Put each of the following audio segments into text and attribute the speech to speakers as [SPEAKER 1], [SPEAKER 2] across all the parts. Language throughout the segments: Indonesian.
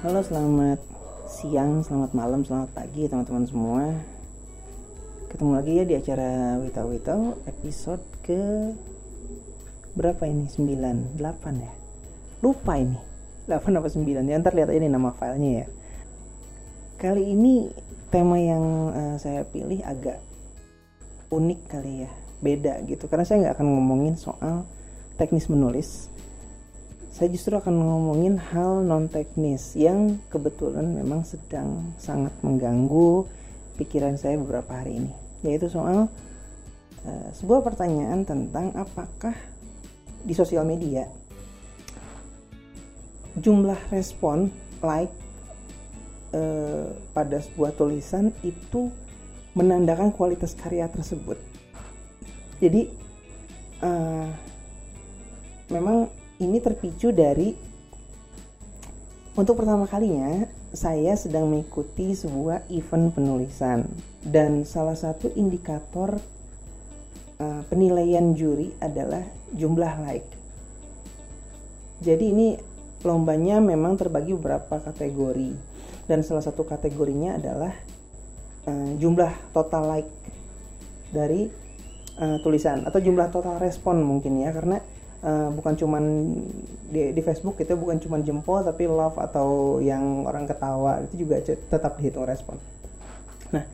[SPEAKER 1] Halo, selamat siang, selamat malam, selamat pagi teman-teman semua. Ketemu lagi ya di acara Wita Wita episode ke berapa ini? 9, 8 ya. Lupa ini. 8 apa 9 ya. Ntar lihat aja nih nama filenya ya. Kali ini tema yang uh, saya pilih agak unik kali ya. Beda gitu. Karena saya nggak akan ngomongin soal teknis menulis saya justru akan ngomongin hal non teknis yang kebetulan memang sedang sangat mengganggu pikiran saya beberapa hari ini yaitu soal uh, sebuah pertanyaan tentang apakah di sosial media jumlah respon like uh, pada sebuah tulisan itu menandakan kualitas karya tersebut. Jadi uh, memang ini terpicu dari untuk pertama kalinya saya sedang mengikuti sebuah event penulisan. Dan salah satu indikator uh, penilaian juri adalah jumlah like. Jadi ini lombanya memang terbagi beberapa kategori. Dan salah satu kategorinya adalah uh, jumlah total like dari uh, tulisan. Atau jumlah total respon mungkin ya karena Uh, bukan cuman di, di Facebook itu bukan cuman jempol tapi love atau yang orang ketawa itu juga tetap dihitung respon. Nah,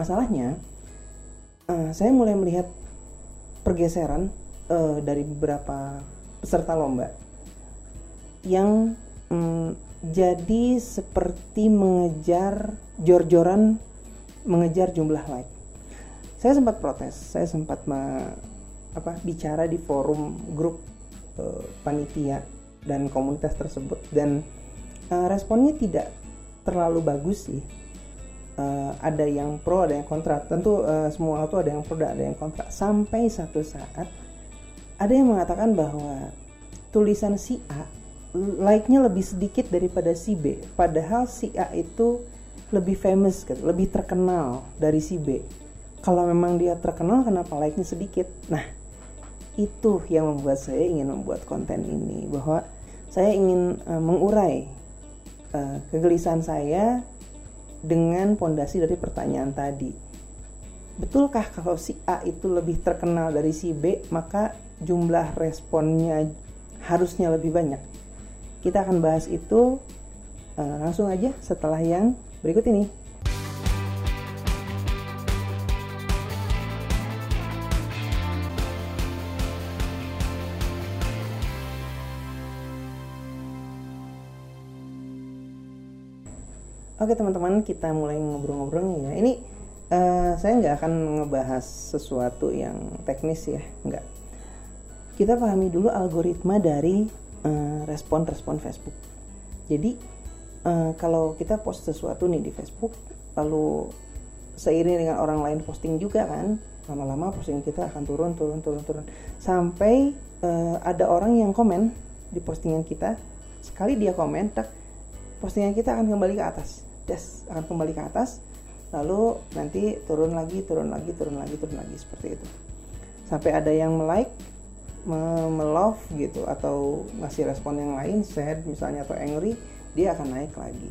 [SPEAKER 1] masalahnya uh, saya mulai melihat pergeseran uh, dari beberapa peserta lomba yang um, jadi seperti mengejar jor-joran mengejar jumlah like. Saya sempat protes, saya sempat apa bicara di forum grup uh, panitia dan komunitas tersebut. Dan uh, responnya tidak terlalu bagus sih. Uh, ada yang pro ada yang kontra. Tentu uh, semua itu ada yang pro ada yang kontra. Sampai satu saat ada yang mengatakan bahwa tulisan si A like-nya lebih sedikit daripada si B. Padahal si A itu lebih famous gitu, lebih terkenal dari si B. Kalau memang dia terkenal kenapa like-nya sedikit? Nah itu yang membuat saya ingin membuat konten ini bahwa saya ingin uh, mengurai uh, kegelisahan saya dengan pondasi dari pertanyaan tadi. Betulkah kalau si A itu lebih terkenal dari si B, maka jumlah responnya harusnya lebih banyak? Kita akan bahas itu uh, langsung aja setelah yang berikut ini. Oke teman-teman kita mulai ngobrol-ngobrol ya. Ini uh, saya nggak akan ngebahas sesuatu yang teknis ya, nggak. Kita pahami dulu algoritma dari uh, respon-respon Facebook. Jadi uh, kalau kita post sesuatu nih di Facebook, lalu seiring dengan orang lain posting juga kan, lama-lama posting kita akan turun, turun, turun, turun, sampai uh, ada orang yang komen di postingan kita. Sekali dia komen, tak postingan kita akan kembali ke atas das akan kembali ke atas lalu nanti turun lagi turun lagi turun lagi turun lagi seperti itu. Sampai ada yang like melove gitu atau ngasih respon yang lain sad misalnya atau angry dia akan naik lagi.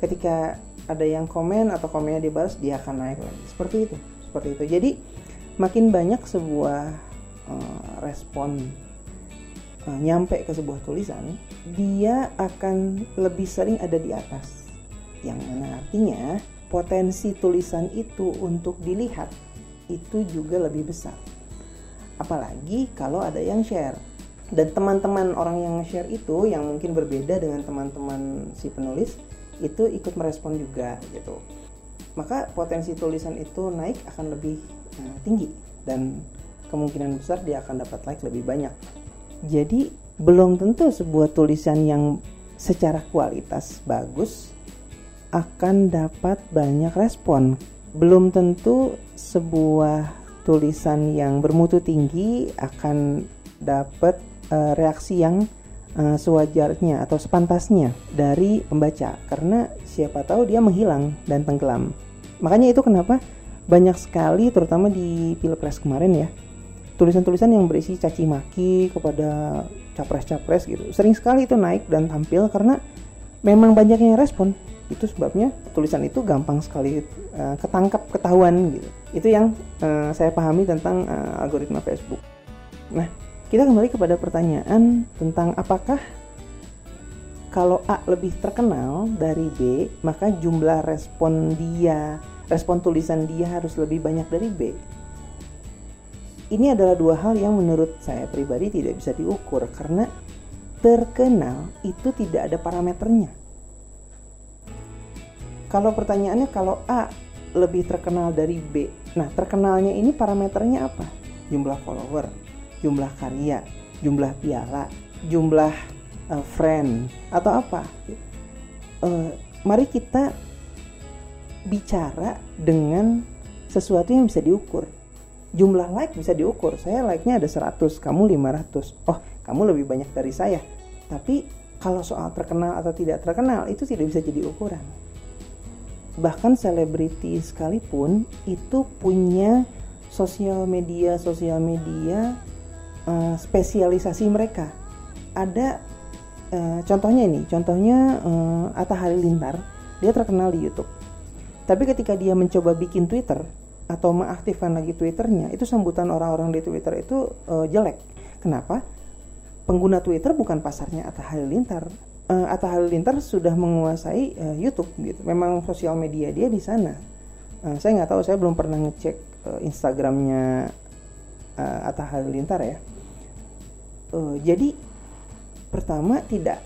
[SPEAKER 1] Ketika ada yang komen atau komennya dibalas dia akan naik lagi. Seperti itu seperti itu. Jadi makin banyak sebuah uh, respon uh, nyampe ke sebuah tulisan dia akan lebih sering ada di atas yang mana artinya potensi tulisan itu untuk dilihat itu juga lebih besar. Apalagi kalau ada yang share. Dan teman-teman orang yang share itu yang mungkin berbeda dengan teman-teman si penulis itu ikut merespon juga gitu. Maka potensi tulisan itu naik akan lebih uh, tinggi dan kemungkinan besar dia akan dapat like lebih banyak. Jadi belum tentu sebuah tulisan yang secara kualitas bagus akan dapat banyak respon. Belum tentu sebuah tulisan yang bermutu tinggi akan dapat uh, reaksi yang uh, sewajarnya atau sepantasnya dari pembaca karena siapa tahu dia menghilang dan tenggelam. Makanya itu kenapa banyak sekali terutama di Pilpres kemarin ya tulisan-tulisan yang berisi caci maki kepada capres-capres gitu. Sering sekali itu naik dan tampil karena memang banyak yang respon itu sebabnya tulisan itu gampang sekali uh, ketangkap ketahuan gitu. Itu yang uh, saya pahami tentang uh, algoritma Facebook. Nah kita kembali kepada pertanyaan tentang apakah kalau A lebih terkenal dari B maka jumlah respon dia respon tulisan dia harus lebih banyak dari B? Ini adalah dua hal yang menurut saya pribadi tidak bisa diukur karena terkenal itu tidak ada parameternya kalau pertanyaannya kalau A lebih terkenal dari B, nah terkenalnya ini parameternya apa? Jumlah follower, jumlah karya, jumlah piala, jumlah uh, friend atau apa? Uh, mari kita bicara dengan sesuatu yang bisa diukur. Jumlah like bisa diukur. Saya like-nya ada 100, kamu 500. Oh, kamu lebih banyak dari saya. Tapi kalau soal terkenal atau tidak terkenal itu tidak bisa jadi ukuran bahkan selebriti sekalipun itu punya sosial media sosial media uh, spesialisasi mereka. Ada uh, contohnya ini contohnya uh, Atta Halilintar. Dia terkenal di YouTube. Tapi ketika dia mencoba bikin Twitter atau mengaktifkan lagi Twitternya itu sambutan orang-orang di Twitter itu uh, jelek. Kenapa? Pengguna Twitter bukan pasarnya Atta Halilintar uh, Atta Halilintar sudah menguasai uh, YouTube gitu. Memang sosial media dia di sana. Uh, saya nggak tahu, saya belum pernah ngecek uh, Instagramnya uh, Atta Halilintar ya. Uh, jadi pertama tidak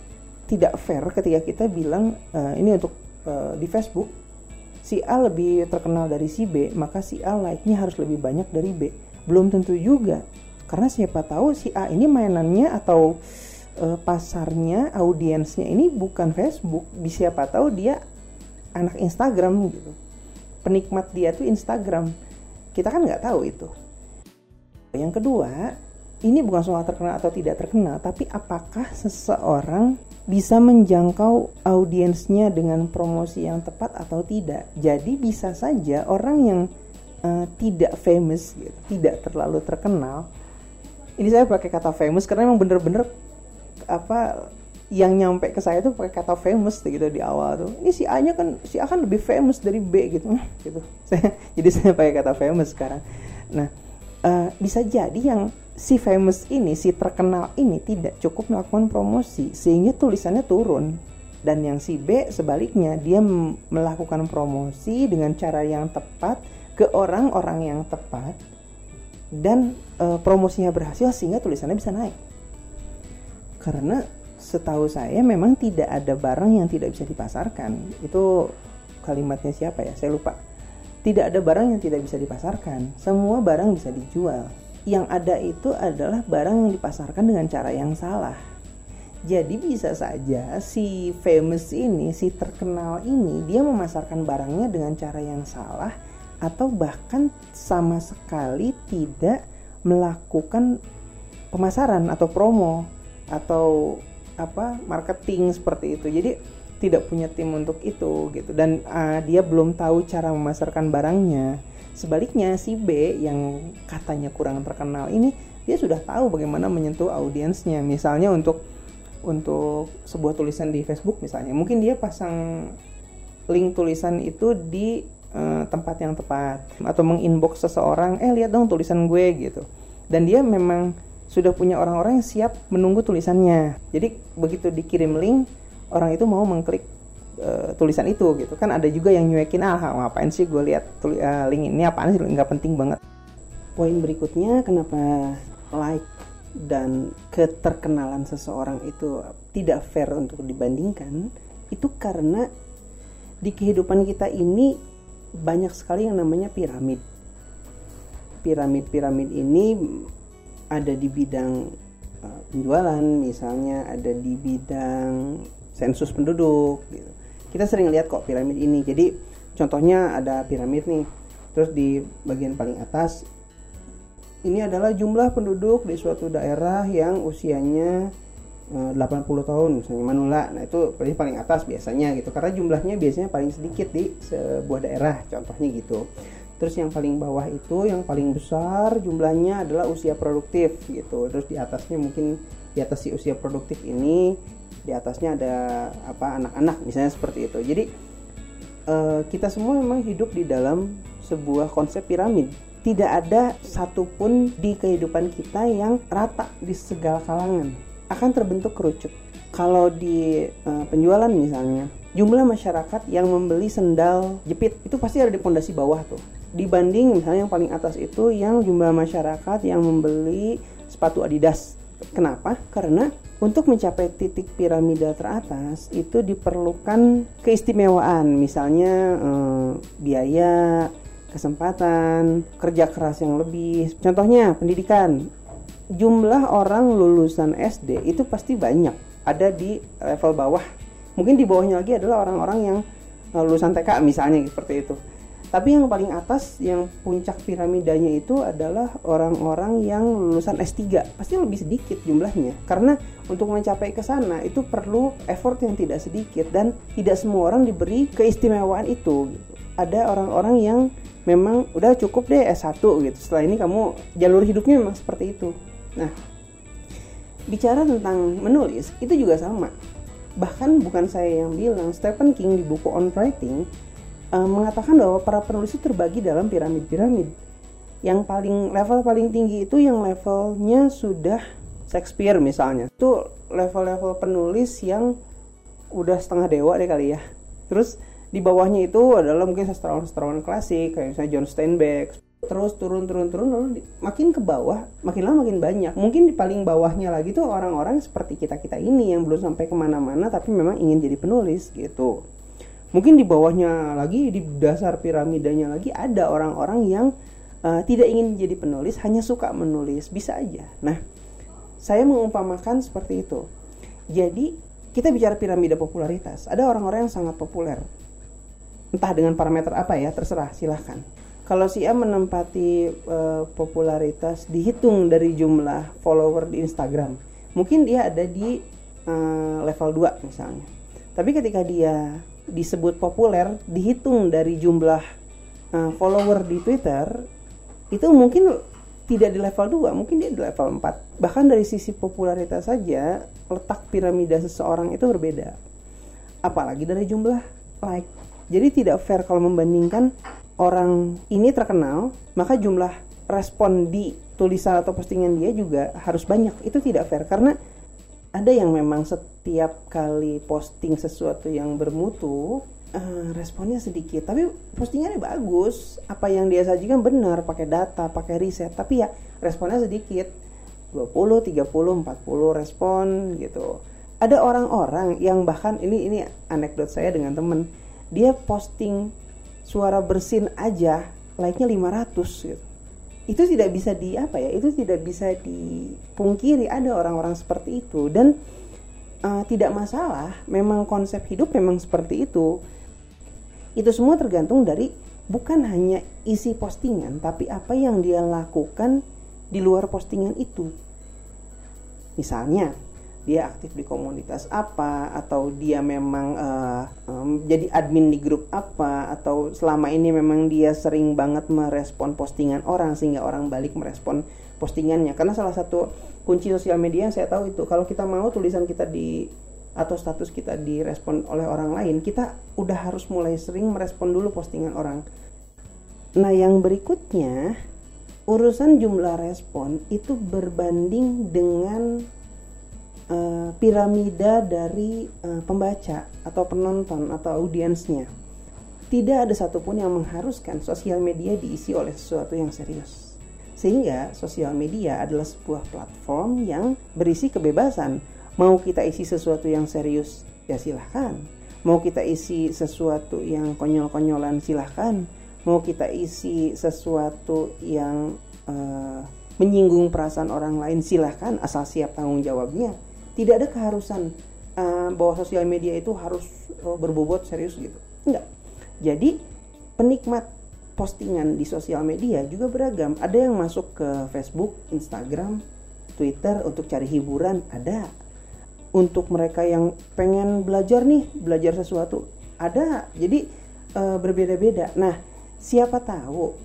[SPEAKER 1] tidak fair ketika kita bilang uh, ini untuk uh, di Facebook si A lebih terkenal dari si B, maka si A like-nya harus lebih banyak dari B. Belum tentu juga. Karena siapa tahu si A ini mainannya atau pasarnya audiensnya ini bukan Facebook. Siapa tahu dia anak Instagram gitu. Penikmat dia tuh Instagram. Kita kan nggak tahu itu. Yang kedua ini bukan soal terkenal atau tidak terkenal tapi apakah seseorang bisa menjangkau audiensnya dengan promosi yang tepat atau tidak? Jadi bisa saja orang yang uh, tidak famous gitu, tidak terlalu terkenal. Ini saya pakai kata famous karena emang bener-bener apa yang nyampe ke saya tuh pakai kata famous gitu di awal tuh. Ini si A nya kan si A kan lebih famous dari B gitu. Gitu. Saya jadi saya pakai kata famous sekarang. Nah uh, bisa jadi yang si famous ini si terkenal ini tidak cukup melakukan promosi sehingga tulisannya turun. Dan yang si B sebaliknya dia melakukan promosi dengan cara yang tepat ke orang-orang yang tepat dan uh, promosinya berhasil sehingga tulisannya bisa naik karena setahu saya memang tidak ada barang yang tidak bisa dipasarkan. Itu kalimatnya siapa ya? Saya lupa. Tidak ada barang yang tidak bisa dipasarkan. Semua barang bisa dijual. Yang ada itu adalah barang yang dipasarkan dengan cara yang salah. Jadi bisa saja si famous ini si terkenal ini dia memasarkan barangnya dengan cara yang salah atau bahkan sama sekali tidak melakukan pemasaran atau promo atau apa marketing seperti itu. Jadi tidak punya tim untuk itu gitu. Dan uh, dia belum tahu cara memasarkan barangnya. Sebaliknya si B yang katanya kurang terkenal ini dia sudah tahu bagaimana menyentuh audiensnya. Misalnya untuk untuk sebuah tulisan di Facebook misalnya. Mungkin dia pasang link tulisan itu di uh, tempat yang tepat. Atau menginbox seseorang eh lihat dong tulisan gue gitu. Dan dia memang sudah punya orang-orang yang siap menunggu tulisannya. Jadi begitu dikirim link, orang itu mau mengklik uh, tulisan itu gitu kan. Ada juga yang nyuekin ah ngapain sih gue lihat uh, link ini apaan sih nggak penting banget. Poin berikutnya kenapa like dan keterkenalan seseorang itu tidak fair untuk dibandingkan itu karena di kehidupan kita ini banyak sekali yang namanya piramid. Piramid-piramid ini ada di bidang uh, penjualan misalnya ada di bidang sensus penduduk gitu. kita sering lihat kok piramid ini. Jadi contohnya ada piramid nih. Terus di bagian paling atas ini adalah jumlah penduduk di suatu daerah yang usianya 80 uh, tahun misalnya Manula. Nah itu paling atas biasanya gitu. Karena jumlahnya biasanya paling sedikit di sebuah daerah contohnya gitu Terus yang paling bawah itu yang paling besar jumlahnya adalah usia produktif gitu. Terus di atasnya mungkin di atas si usia produktif ini di atasnya ada apa anak-anak misalnya seperti itu. Jadi uh, kita semua memang hidup di dalam sebuah konsep piramid. Tidak ada satupun di kehidupan kita yang rata di segala kalangan. Akan terbentuk kerucut. Kalau di uh, penjualan misalnya jumlah masyarakat yang membeli sendal jepit itu pasti ada di pondasi bawah tuh dibanding misalnya yang paling atas itu yang jumlah masyarakat yang membeli sepatu Adidas kenapa karena untuk mencapai titik piramida teratas itu diperlukan keistimewaan, misalnya eh, biaya, kesempatan, kerja keras yang lebih. Contohnya pendidikan. Jumlah orang lulusan SD itu pasti banyak, ada di level bawah. Mungkin di bawahnya lagi adalah orang-orang yang eh, lulusan TK misalnya seperti itu. Tapi yang paling atas yang puncak piramidanya itu adalah orang-orang yang lulusan S3. Pasti lebih sedikit jumlahnya. Karena untuk mencapai ke sana itu perlu effort yang tidak sedikit dan tidak semua orang diberi keistimewaan itu. Ada orang-orang yang memang udah cukup deh S1 gitu. Setelah ini kamu jalur hidupnya memang seperti itu. Nah, bicara tentang menulis itu juga sama. Bahkan bukan saya yang bilang, Stephen King di buku On Writing uh, mengatakan bahwa para penulis itu terbagi dalam piramid-piramid. Yang paling level paling tinggi itu yang levelnya sudah Shakespeare misalnya. Itu level-level penulis yang udah setengah dewa deh kali ya. Terus di bawahnya itu adalah mungkin sastrawan-sastrawan klasik kayak misalnya John Steinbeck. Terus turun turun turun lalu makin ke bawah, makin lama makin banyak. Mungkin di paling bawahnya lagi tuh orang-orang seperti kita kita ini yang belum sampai ke mana-mana tapi memang ingin jadi penulis gitu mungkin di bawahnya lagi di dasar piramidanya lagi ada orang-orang yang uh, tidak ingin jadi penulis hanya suka menulis. Bisa aja. Nah saya mengumpamakan seperti itu. Jadi kita bicara piramida popularitas. Ada orang-orang yang sangat populer. Entah dengan parameter apa ya terserah silahkan. Kalau si A menempati uh, popularitas dihitung dari jumlah follower di Instagram mungkin dia ada di uh, level 2 misalnya. Tapi ketika dia disebut populer dihitung dari jumlah uh, follower di Twitter itu mungkin tidak di level 2, mungkin dia di level 4. Bahkan dari sisi popularitas saja letak piramida seseorang itu berbeda. Apalagi dari jumlah like. Jadi tidak fair kalau membandingkan orang ini terkenal, maka jumlah respon di tulisan atau postingan dia juga harus banyak. Itu tidak fair karena ada yang memang setiap kali posting sesuatu yang bermutu uh, responnya sedikit. Tapi postingannya bagus. Apa yang dia sajikan benar pakai data pakai riset. Tapi ya responnya sedikit. 20 30 40 respon gitu. Ada orang-orang yang bahkan ini ini anekdot saya dengan temen. Dia posting suara bersin aja like-nya 500 gitu itu tidak bisa di apa ya itu tidak bisa dipungkiri ada orang-orang seperti itu. Dan uh, tidak masalah memang konsep hidup memang seperti itu. Itu semua tergantung dari bukan hanya isi postingan tapi apa yang dia lakukan di luar postingan itu. Misalnya dia aktif di komunitas apa atau dia memang uh, um, jadi admin di grup apa atau selama ini memang dia sering banget merespon postingan orang sehingga orang balik merespon postingannya. Karena salah satu kunci sosial media yang saya tahu itu kalau kita mau tulisan kita di atau status kita direspon oleh orang lain kita udah harus mulai sering merespon dulu postingan orang. Nah yang berikutnya urusan jumlah respon itu berbanding dengan uh, piramida dari uh, pembaca atau penonton atau audiensnya. Tidak ada satupun yang mengharuskan sosial media diisi oleh sesuatu yang serius. Sehingga sosial media adalah sebuah platform yang berisi kebebasan. Mau kita isi sesuatu yang serius, ya silahkan. Mau kita isi sesuatu yang konyol-konyolan, silahkan. Mau kita isi sesuatu yang uh, menyinggung perasaan orang lain, silahkan asal siap tanggung jawabnya tidak ada keharusan uh, bahwa sosial media itu harus uh, berbobot serius gitu. Enggak. Jadi penikmat postingan di sosial media juga beragam. Ada yang masuk ke Facebook Instagram Twitter untuk cari hiburan ada. Untuk mereka yang pengen belajar nih belajar sesuatu ada. Jadi uh, berbeda-beda. Nah siapa tahu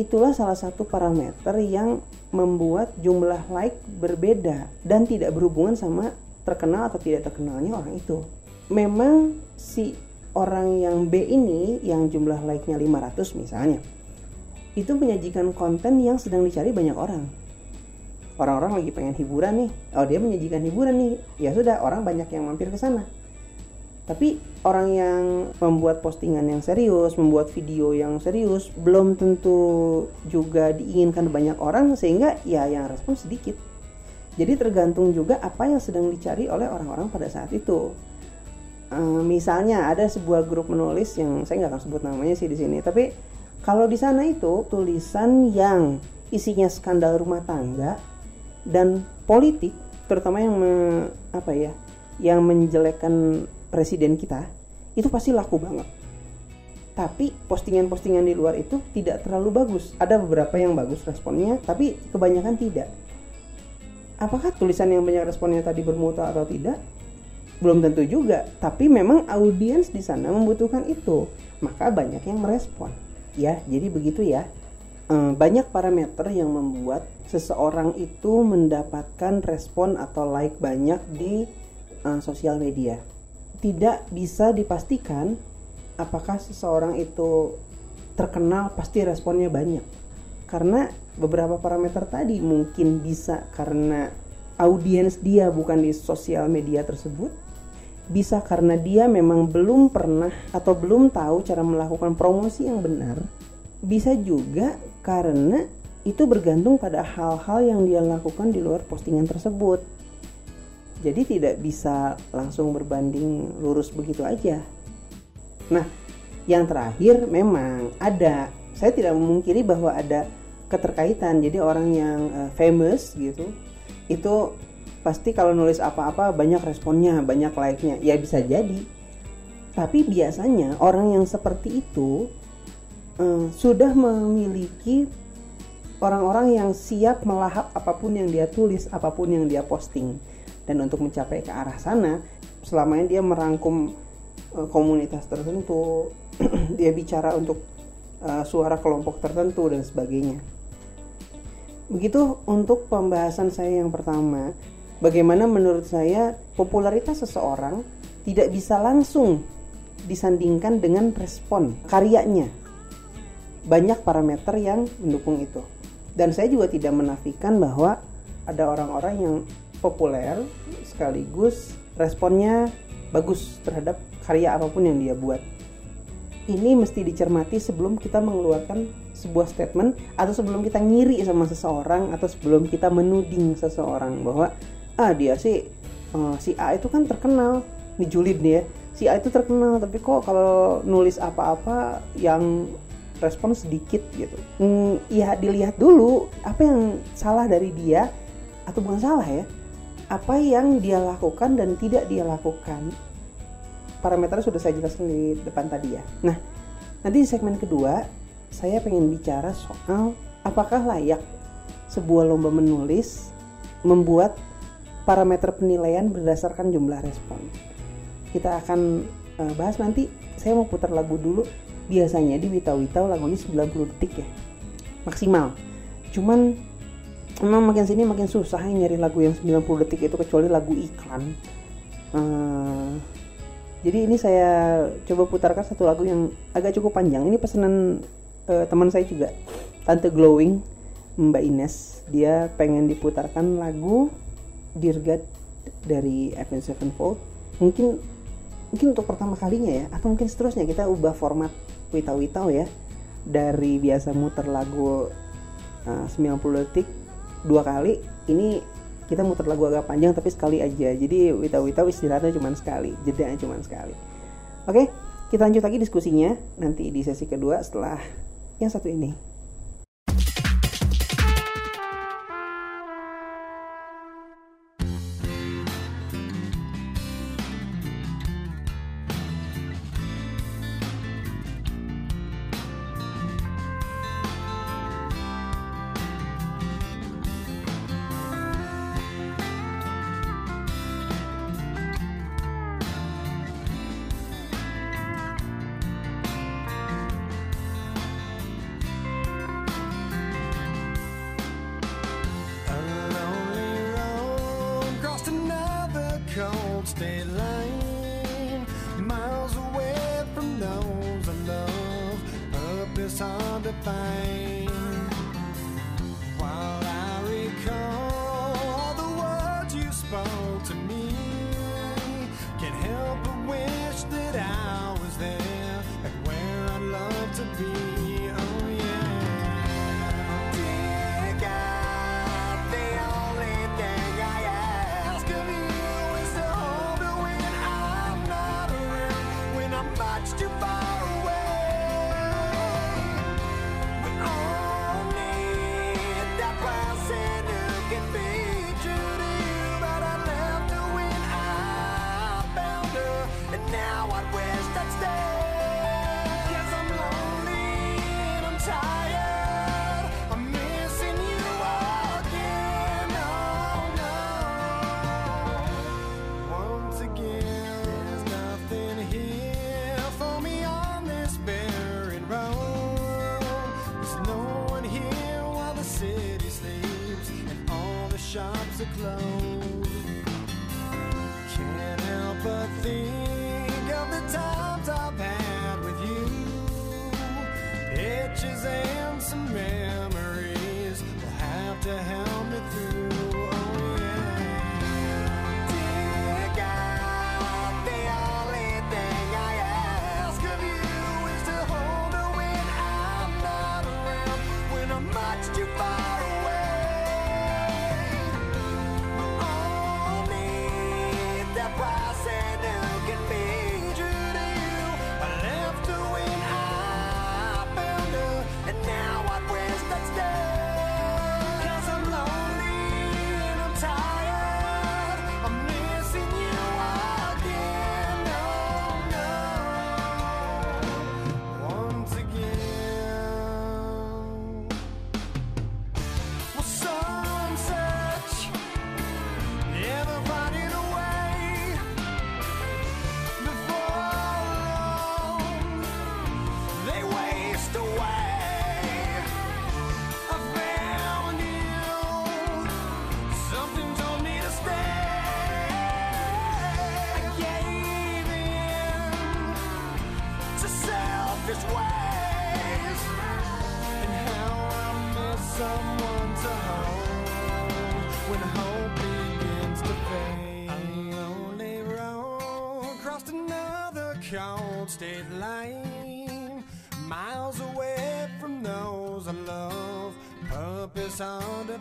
[SPEAKER 1] itulah salah satu parameter yang membuat jumlah like berbeda dan tidak berhubungan sama terkenal atau tidak terkenalnya orang itu. Memang si orang yang B ini yang jumlah like-nya 500 misalnya itu menyajikan konten yang sedang dicari banyak orang. Orang-orang lagi pengen hiburan nih. Oh dia menyajikan hiburan nih. Ya sudah orang banyak yang mampir ke sana tapi orang yang membuat postingan yang serius, membuat video yang serius, belum tentu juga diinginkan banyak orang sehingga ya yang respon sedikit. Jadi tergantung juga apa yang sedang dicari oleh orang-orang pada saat itu. Um, misalnya ada sebuah grup menulis yang saya nggak akan sebut namanya sih di sini, tapi kalau di sana itu tulisan yang isinya skandal rumah tangga dan politik, terutama yang me, apa ya, yang menjelekkan presiden kita, itu pasti laku banget. Tapi postingan-postingan di luar itu tidak terlalu bagus. Ada beberapa yang bagus responnya, tapi kebanyakan tidak. Apakah tulisan yang banyak responnya tadi bermutu atau tidak? belum tentu juga tapi memang audiens di sana membutuhkan itu maka banyak yang merespon ya jadi begitu ya banyak parameter yang membuat seseorang itu mendapatkan respon atau like banyak di uh, sosial media tidak bisa dipastikan apakah seseorang itu terkenal pasti responnya banyak karena beberapa parameter tadi mungkin bisa karena audiens dia bukan di sosial media tersebut bisa karena dia memang belum pernah atau belum tahu cara melakukan promosi yang benar. Bisa juga karena itu bergantung pada hal-hal yang dia lakukan di luar postingan tersebut. Jadi tidak bisa langsung berbanding lurus begitu aja. Nah, yang terakhir memang ada, saya tidak memungkiri bahwa ada keterkaitan. Jadi orang yang uh, famous gitu, itu pasti kalau nulis apa-apa banyak responnya, banyak like-nya. Ya bisa jadi. Tapi biasanya orang yang seperti itu uh, sudah memiliki orang-orang yang siap melahap apa pun yang dia tulis, apa pun yang dia posting. Dan untuk mencapai ke arah sana, selamanya dia merangkum uh, komunitas tertentu, dia bicara untuk uh, suara kelompok tertentu dan sebagainya. Begitu untuk pembahasan saya yang pertama, bagaimana menurut saya popularitas seseorang tidak bisa langsung disandingkan dengan respon karyanya. Banyak parameter yang mendukung itu. Dan saya juga tidak menafikan bahwa ada orang-orang yang populer sekaligus responnya bagus terhadap karya apa pun yang dia buat. Ini mesti dicermati sebelum kita mengeluarkan sebuah statement atau sebelum kita ngiri sama seseorang atau sebelum kita menuding seseorang bahwa ah dia sih uh, si A itu kan terkenal. Julid nih ya. Si A itu terkenal tapi kok kalau nulis apa-apa yang respon sedikit gitu. Hmm, ya dilihat dulu apa yang salah dari dia atau bukan salah ya apa yang dia lakukan dan tidak dia lakukan parameter sudah saya jelaskan di depan tadi ya nah nanti di segmen kedua saya pengen bicara soal apakah layak sebuah lomba menulis membuat parameter penilaian berdasarkan jumlah respon. Kita akan uh, bahas nanti. Saya mau putar lagu dulu. Biasanya di Wita Wita lagunya 90 detik ya. Maksimal. Cuman memang makin sini makin susah ya nyari lagu yang 90 detik itu kecuali lagu iklan. Uh, jadi ini saya coba putarkan satu lagu yang agak cukup panjang. Ini pesanan uh, teman saya juga, Tante Glowing, Mbak Ines. Dia pengen diputarkan lagu Dear dari Avenged Sevenfold mungkin mungkin untuk pertama kalinya ya atau mungkin seterusnya kita ubah format witau-witau ya dari biasa muter lagu uh, 90 detik dua kali ini kita muter lagu agak panjang tapi sekali aja. Jadi witau-witau istirahatnya cuma sekali jedanya cuma sekali. Oke kita lanjut lagi diskusinya nanti di sesi kedua setelah yang satu ini
[SPEAKER 2] stay lying miles away from those I love. Purpose hard to find.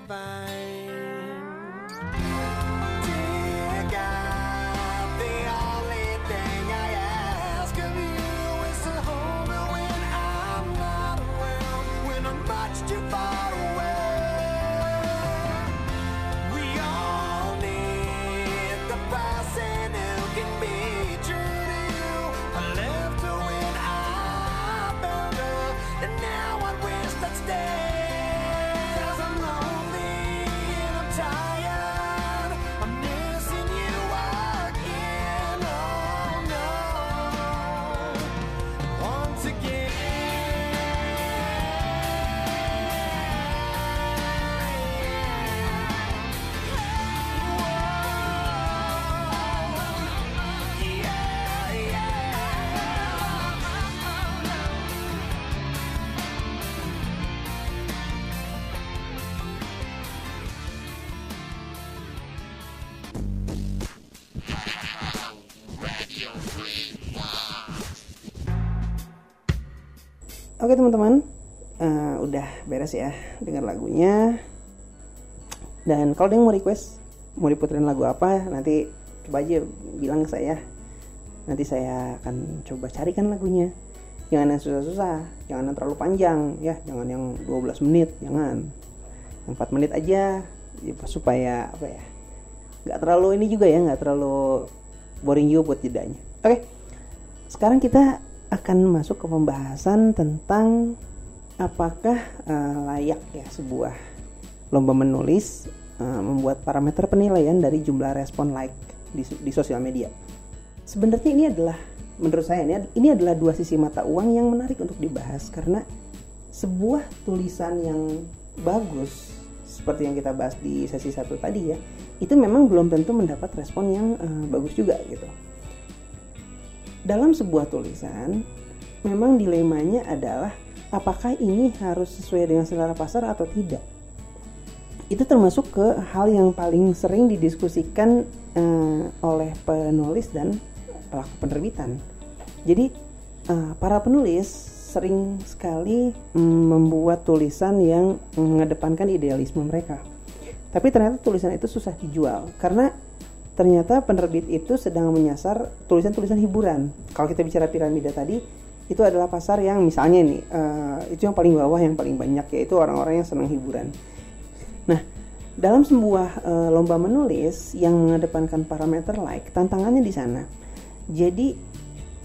[SPEAKER 2] Bye.
[SPEAKER 1] Oke teman-teman, uh, udah beres ya dengar lagunya. Dan kalau ada yang mau request, mau diputerin lagu apa, nanti coba aja bilang ke saya. Nanti saya akan coba carikan lagunya. Jangan yang susah-susah, jangan yang terlalu panjang ya, jangan yang 12 menit, jangan. Yang 4 menit aja ya, supaya apa ya? nggak terlalu ini juga ya, nggak terlalu boring juga buat jedanya. Oke. Okay. Sekarang kita akan masuk ke pembahasan tentang apakah uh, layak ya sebuah lomba menulis uh, membuat parameter penilaian dari jumlah respon like di, di sosial media. Sebenarnya ini adalah menurut saya ini, ini adalah dua sisi mata uang yang menarik untuk dibahas karena sebuah tulisan yang bagus seperti yang kita bahas di sesi satu tadi ya itu memang belum tentu mendapat respon yang uh, bagus juga gitu dalam sebuah tulisan memang dilemanya adalah apakah ini harus sesuai dengan selera pasar atau tidak. Itu termasuk ke hal yang paling sering didiskusikan uh, oleh penulis dan pelaku penerbitan. Jadi uh, para penulis sering sekali mm, membuat tulisan yang mengedepankan idealisme mereka. Tapi ternyata tulisan itu susah dijual karena ternyata penerbit itu sedang menyasar tulisan-tulisan hiburan. Kalau kita bicara piramida tadi, itu adalah pasar yang misalnya nih, uh, itu yang paling bawah yang paling banyak yaitu orang-orang yang senang hiburan. Nah, dalam sebuah uh, lomba menulis yang mengedepankan parameter like, tantangannya di sana. Jadi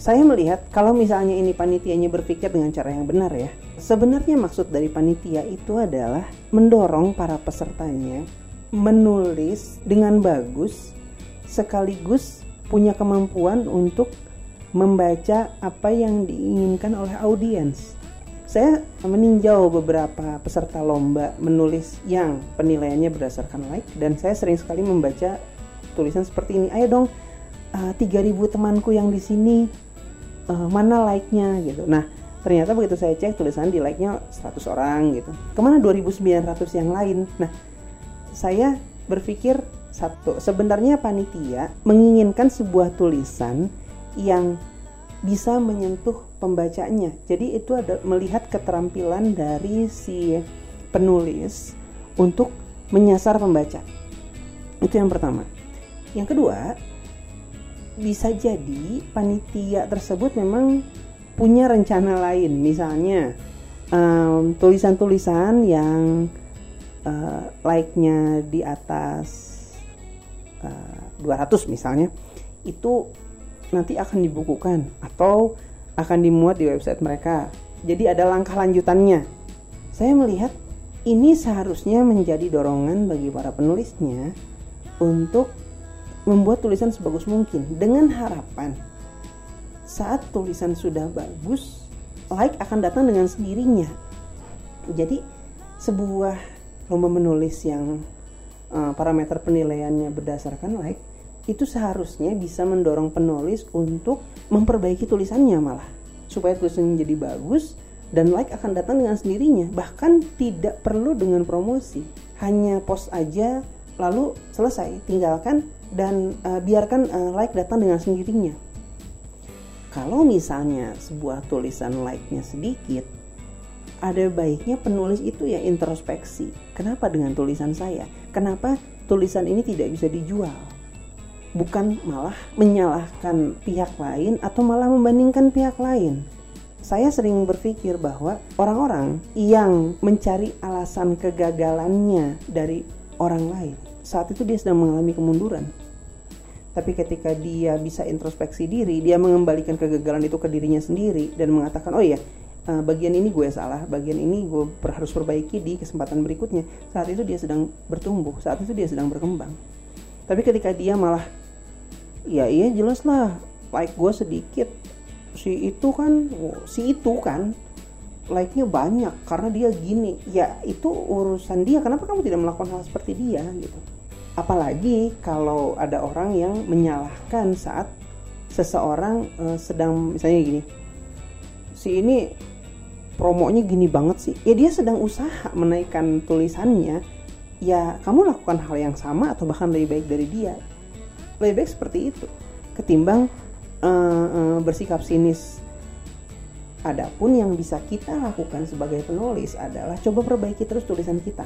[SPEAKER 1] saya melihat kalau misalnya ini panitianya berpikir dengan cara yang benar ya. Sebenarnya maksud dari panitia itu adalah mendorong para pesertanya menulis dengan bagus sekaligus punya kemampuan untuk membaca apa yang diinginkan oleh audiens. Saya meninjau beberapa peserta lomba menulis yang penilaiannya berdasarkan like dan saya sering sekali membaca tulisan seperti ini. Ayo dong, uh, 3000 temanku yang di sini uh, mana like-nya gitu. Nah, ternyata begitu saya cek tulisan di like-nya 100 orang gitu. Ke mana 2900 yang lain? Nah, saya berpikir satu sebenarnya panitia menginginkan sebuah tulisan yang bisa menyentuh pembacanya. Jadi itu ada melihat keterampilan dari si penulis untuk menyasar pembaca. Itu yang pertama. Yang kedua bisa jadi panitia tersebut memang punya rencana lain. Misalnya um, tulisan-tulisan yang uh, like-nya di atas uh, 200 misalnya itu nanti akan dibukukan atau akan dimuat di website mereka. Jadi ada langkah lanjutannya. Saya melihat ini seharusnya menjadi dorongan bagi para penulisnya untuk membuat tulisan sebagus mungkin dengan harapan saat tulisan sudah bagus, like akan datang dengan sendirinya. Jadi sebuah lomba menulis yang uh, parameter penilaiannya berdasarkan like itu seharusnya bisa mendorong penulis untuk memperbaiki tulisannya malah. Supaya tulisannya jadi bagus dan like akan datang dengan sendirinya. Bahkan tidak perlu dengan promosi. Hanya post aja lalu selesai. Tinggalkan dan uh, biarkan uh, like datang dengan sendirinya. Kalau misalnya sebuah tulisan like-nya sedikit ada baiknya penulis itu ya introspeksi. Kenapa dengan tulisan saya? Kenapa tulisan ini tidak bisa dijual? Bukan malah menyalahkan pihak lain atau malah membandingkan pihak lain. Saya sering berpikir bahwa orang-orang yang mencari alasan kegagalannya dari orang lain, saat itu dia sedang mengalami kemunduran. Tapi ketika dia bisa introspeksi diri, dia mengembalikan kegagalan itu ke dirinya sendiri dan mengatakan, "Oh iya, uh, bagian ini gue salah, bagian ini gue harus perbaiki di kesempatan berikutnya. Saat itu dia sedang bertumbuh, saat itu dia sedang berkembang. Tapi ketika dia malah, ya iya jelas lah, like gue sedikit, si itu kan, si itu kan, like-nya banyak karena dia gini. Ya itu urusan dia. Kenapa kamu tidak melakukan hal seperti dia gitu? Apalagi kalau ada orang yang menyalahkan saat seseorang uh, sedang misalnya gini, si ini promonya gini banget sih. Ya dia sedang usaha menaikkan tulisannya. Ya kamu lakukan hal yang sama atau bahkan lebih baik dari dia. Lebih baik seperti itu. Ketimbang uh, uh, bersikap sinis. Adapun yang bisa kita lakukan sebagai penulis adalah coba perbaiki terus tulisan kita.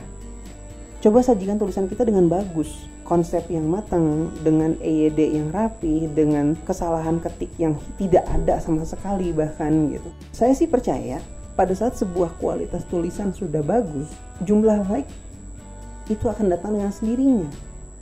[SPEAKER 1] Coba sajikan tulisan kita dengan bagus. Konsep yang matang dengan EYD yang rapi dengan kesalahan ketik yang tidak ada sama sekali bahkan gitu. Saya sih percaya pada saat sebuah kualitas tulisan sudah bagus, jumlah like itu akan datang dengan sendirinya.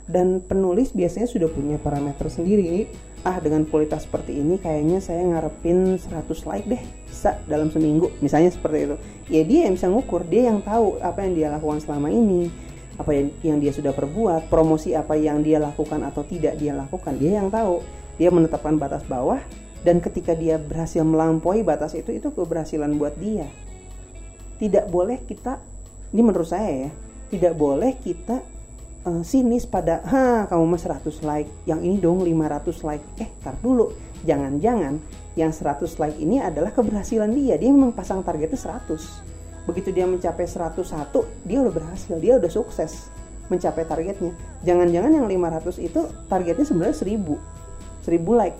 [SPEAKER 1] Dan penulis biasanya sudah punya parameter sendiri. Ah, dengan kualitas seperti ini kayaknya saya ngarepin 100 like deh, bisa dalam seminggu. Misalnya seperti itu. Ya dia yang bisa ngukur, dia yang tahu apa yang dia lakukan selama ini, apa yang, yang dia sudah perbuat, promosi apa yang dia lakukan atau tidak dia lakukan, dia yang tahu. Dia menetapkan batas bawah, dan ketika dia berhasil melampaui batas itu itu keberhasilan buat dia. Tidak boleh kita ini menurut saya ya tidak boleh kita eh, sinis pada ha kamu mah 100 like yang ini dong 500 like. Eh tar dulu jangan-jangan yang 100 like ini adalah keberhasilan dia. Dia memang pasang targetnya 100 begitu dia mencapai 101 dia udah berhasil dia udah sukses mencapai targetnya. Jangan-jangan yang 500 itu targetnya sebenarnya 1000 1000 like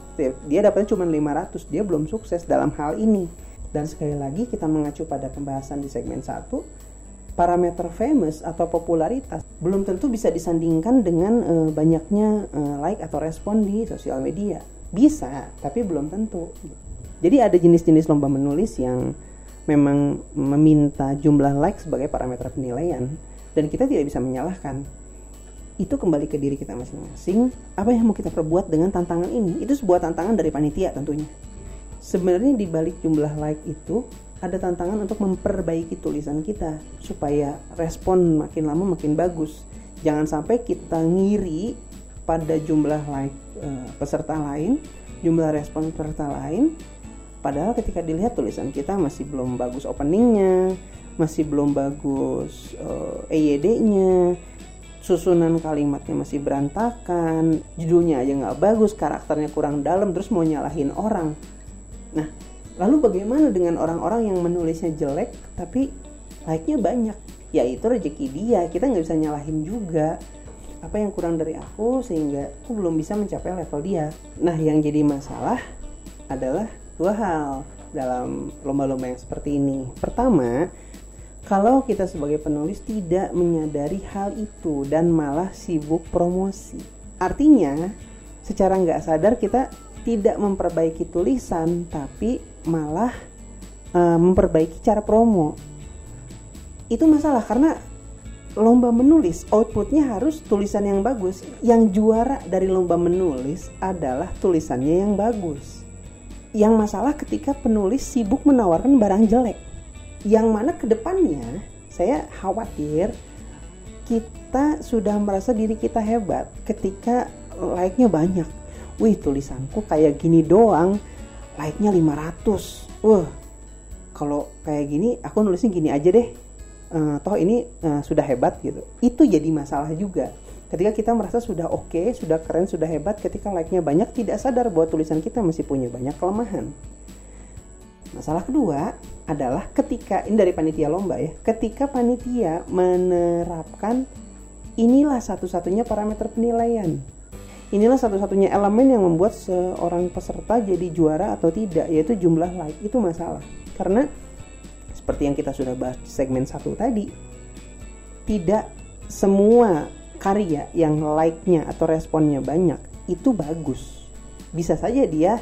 [SPEAKER 1] dia dapatnya cuma 500 dia belum sukses dalam hal ini dan sekali lagi kita mengacu pada pembahasan di segmen 1 parameter famous atau popularitas belum tentu bisa disandingkan dengan eh, banyaknya eh, like atau respon di sosial media. Bisa, tapi belum tentu. Jadi ada jenis-jenis lomba menulis yang memang meminta jumlah like sebagai parameter penilaian dan kita tidak bisa menyalahkan. Itu kembali ke diri kita masing-masing. Apa yang mau kita perbuat dengan tantangan ini? Itu sebuah tantangan dari panitia tentunya. Sebenarnya di balik jumlah like itu ada tantangan untuk memperbaiki tulisan kita supaya respon makin lama makin bagus. Jangan sampai kita ngiri pada jumlah like eh, peserta lain, jumlah respon peserta lain. Padahal ketika dilihat tulisan kita masih belum bagus openingnya, masih belum bagus eh, EYD-nya, susunan kalimatnya masih berantakan, judulnya aja nggak bagus, karakternya kurang dalam, terus mau nyalahin orang. Nah, Lalu bagaimana dengan orang-orang yang menulisnya jelek tapi like-nya banyak? Ya itu rezeki dia, kita nggak bisa nyalahin juga. Apa yang kurang dari aku sehingga aku belum bisa mencapai level dia. Nah yang jadi masalah adalah dua hal dalam lomba-lomba yang seperti ini. Pertama, kalau kita sebagai penulis tidak menyadari hal itu dan malah sibuk promosi. Artinya, secara nggak sadar kita tidak memperbaiki tulisan tapi malah uh, memperbaiki cara promo. Itu masalah karena lomba menulis outputnya harus tulisan yang bagus. Yang juara dari lomba menulis adalah tulisannya yang bagus. Yang masalah ketika penulis sibuk menawarkan barang jelek yang mana ke depannya saya khawatir kita sudah merasa diri kita hebat ketika like-nya banyak. Wih tulisanku kayak gini doang. Like-nya 500 wah kalau kayak gini aku nulisnya gini aja deh. Uh, toh ini uh, sudah hebat gitu. Itu jadi masalah juga. Ketika kita merasa sudah oke okay, sudah keren sudah hebat ketika like-nya banyak tidak sadar bahwa tulisan kita masih punya banyak kelemahan masalah kedua adalah ketika ini dari panitia lomba ya ketika panitia menerapkan inilah satu-satunya parameter penilaian Inilah satu-satunya elemen yang membuat seorang peserta jadi juara atau tidak, yaitu jumlah like. Itu masalah. Karena seperti yang kita sudah bahas di segmen satu tadi, tidak semua karya yang like-nya atau responnya banyak itu bagus. Bisa saja dia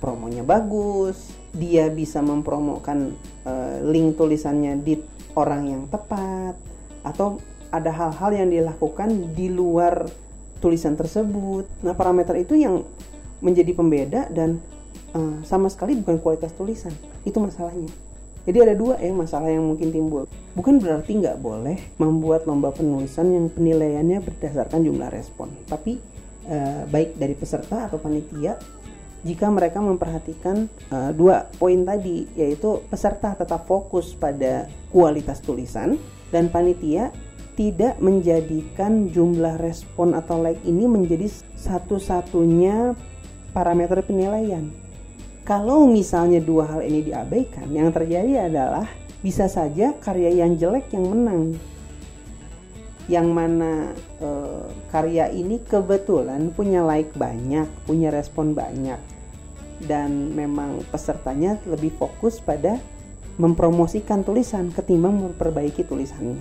[SPEAKER 1] promonya bagus, dia bisa mempromokan uh, link tulisannya di orang yang tepat, atau ada hal-hal yang dilakukan di luar tulisan tersebut. Nah, parameter itu yang menjadi pembeda dan uh, sama sekali bukan kualitas tulisan. Itu masalahnya. Jadi ada dua ya masalah yang mungkin timbul. Bukan berarti nggak boleh membuat lomba penulisan yang penilaiannya berdasarkan jumlah respon. Tapi uh, baik dari peserta atau panitia jika mereka memperhatikan uh, dua poin tadi yaitu peserta tetap fokus pada kualitas tulisan dan panitia tidak menjadikan jumlah respon atau like ini menjadi satu-satunya parameter penilaian. Kalau misalnya dua hal ini diabaikan, yang terjadi adalah bisa saja karya yang jelek yang menang. Yang mana e, karya ini kebetulan punya like banyak, punya respon banyak, dan memang pesertanya lebih fokus pada mempromosikan tulisan ketimbang memperbaiki tulisannya.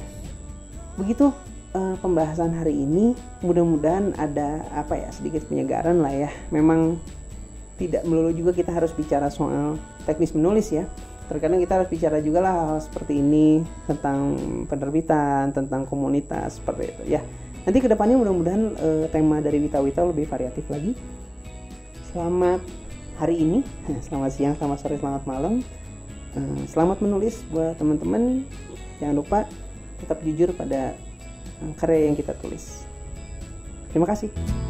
[SPEAKER 1] Begitu uh, pembahasan hari ini mudah-mudahan ada apa ya sedikit penyegaran lah ya. Memang tidak melulu juga kita harus bicara soal teknis menulis ya terkadang kita harus bicara juga lah hal seperti ini tentang penerbitan tentang komunitas seperti itu ya. Nanti ke depannya mudah-mudahan uh, tema dari Wita Wita lebih variatif lagi. Selamat hari ini. Selamat siang selamat sore selamat malam. Uh, selamat menulis buat teman-teman. Jangan lupa tetap jujur pada eh, karya yang kita tulis. Terima kasih.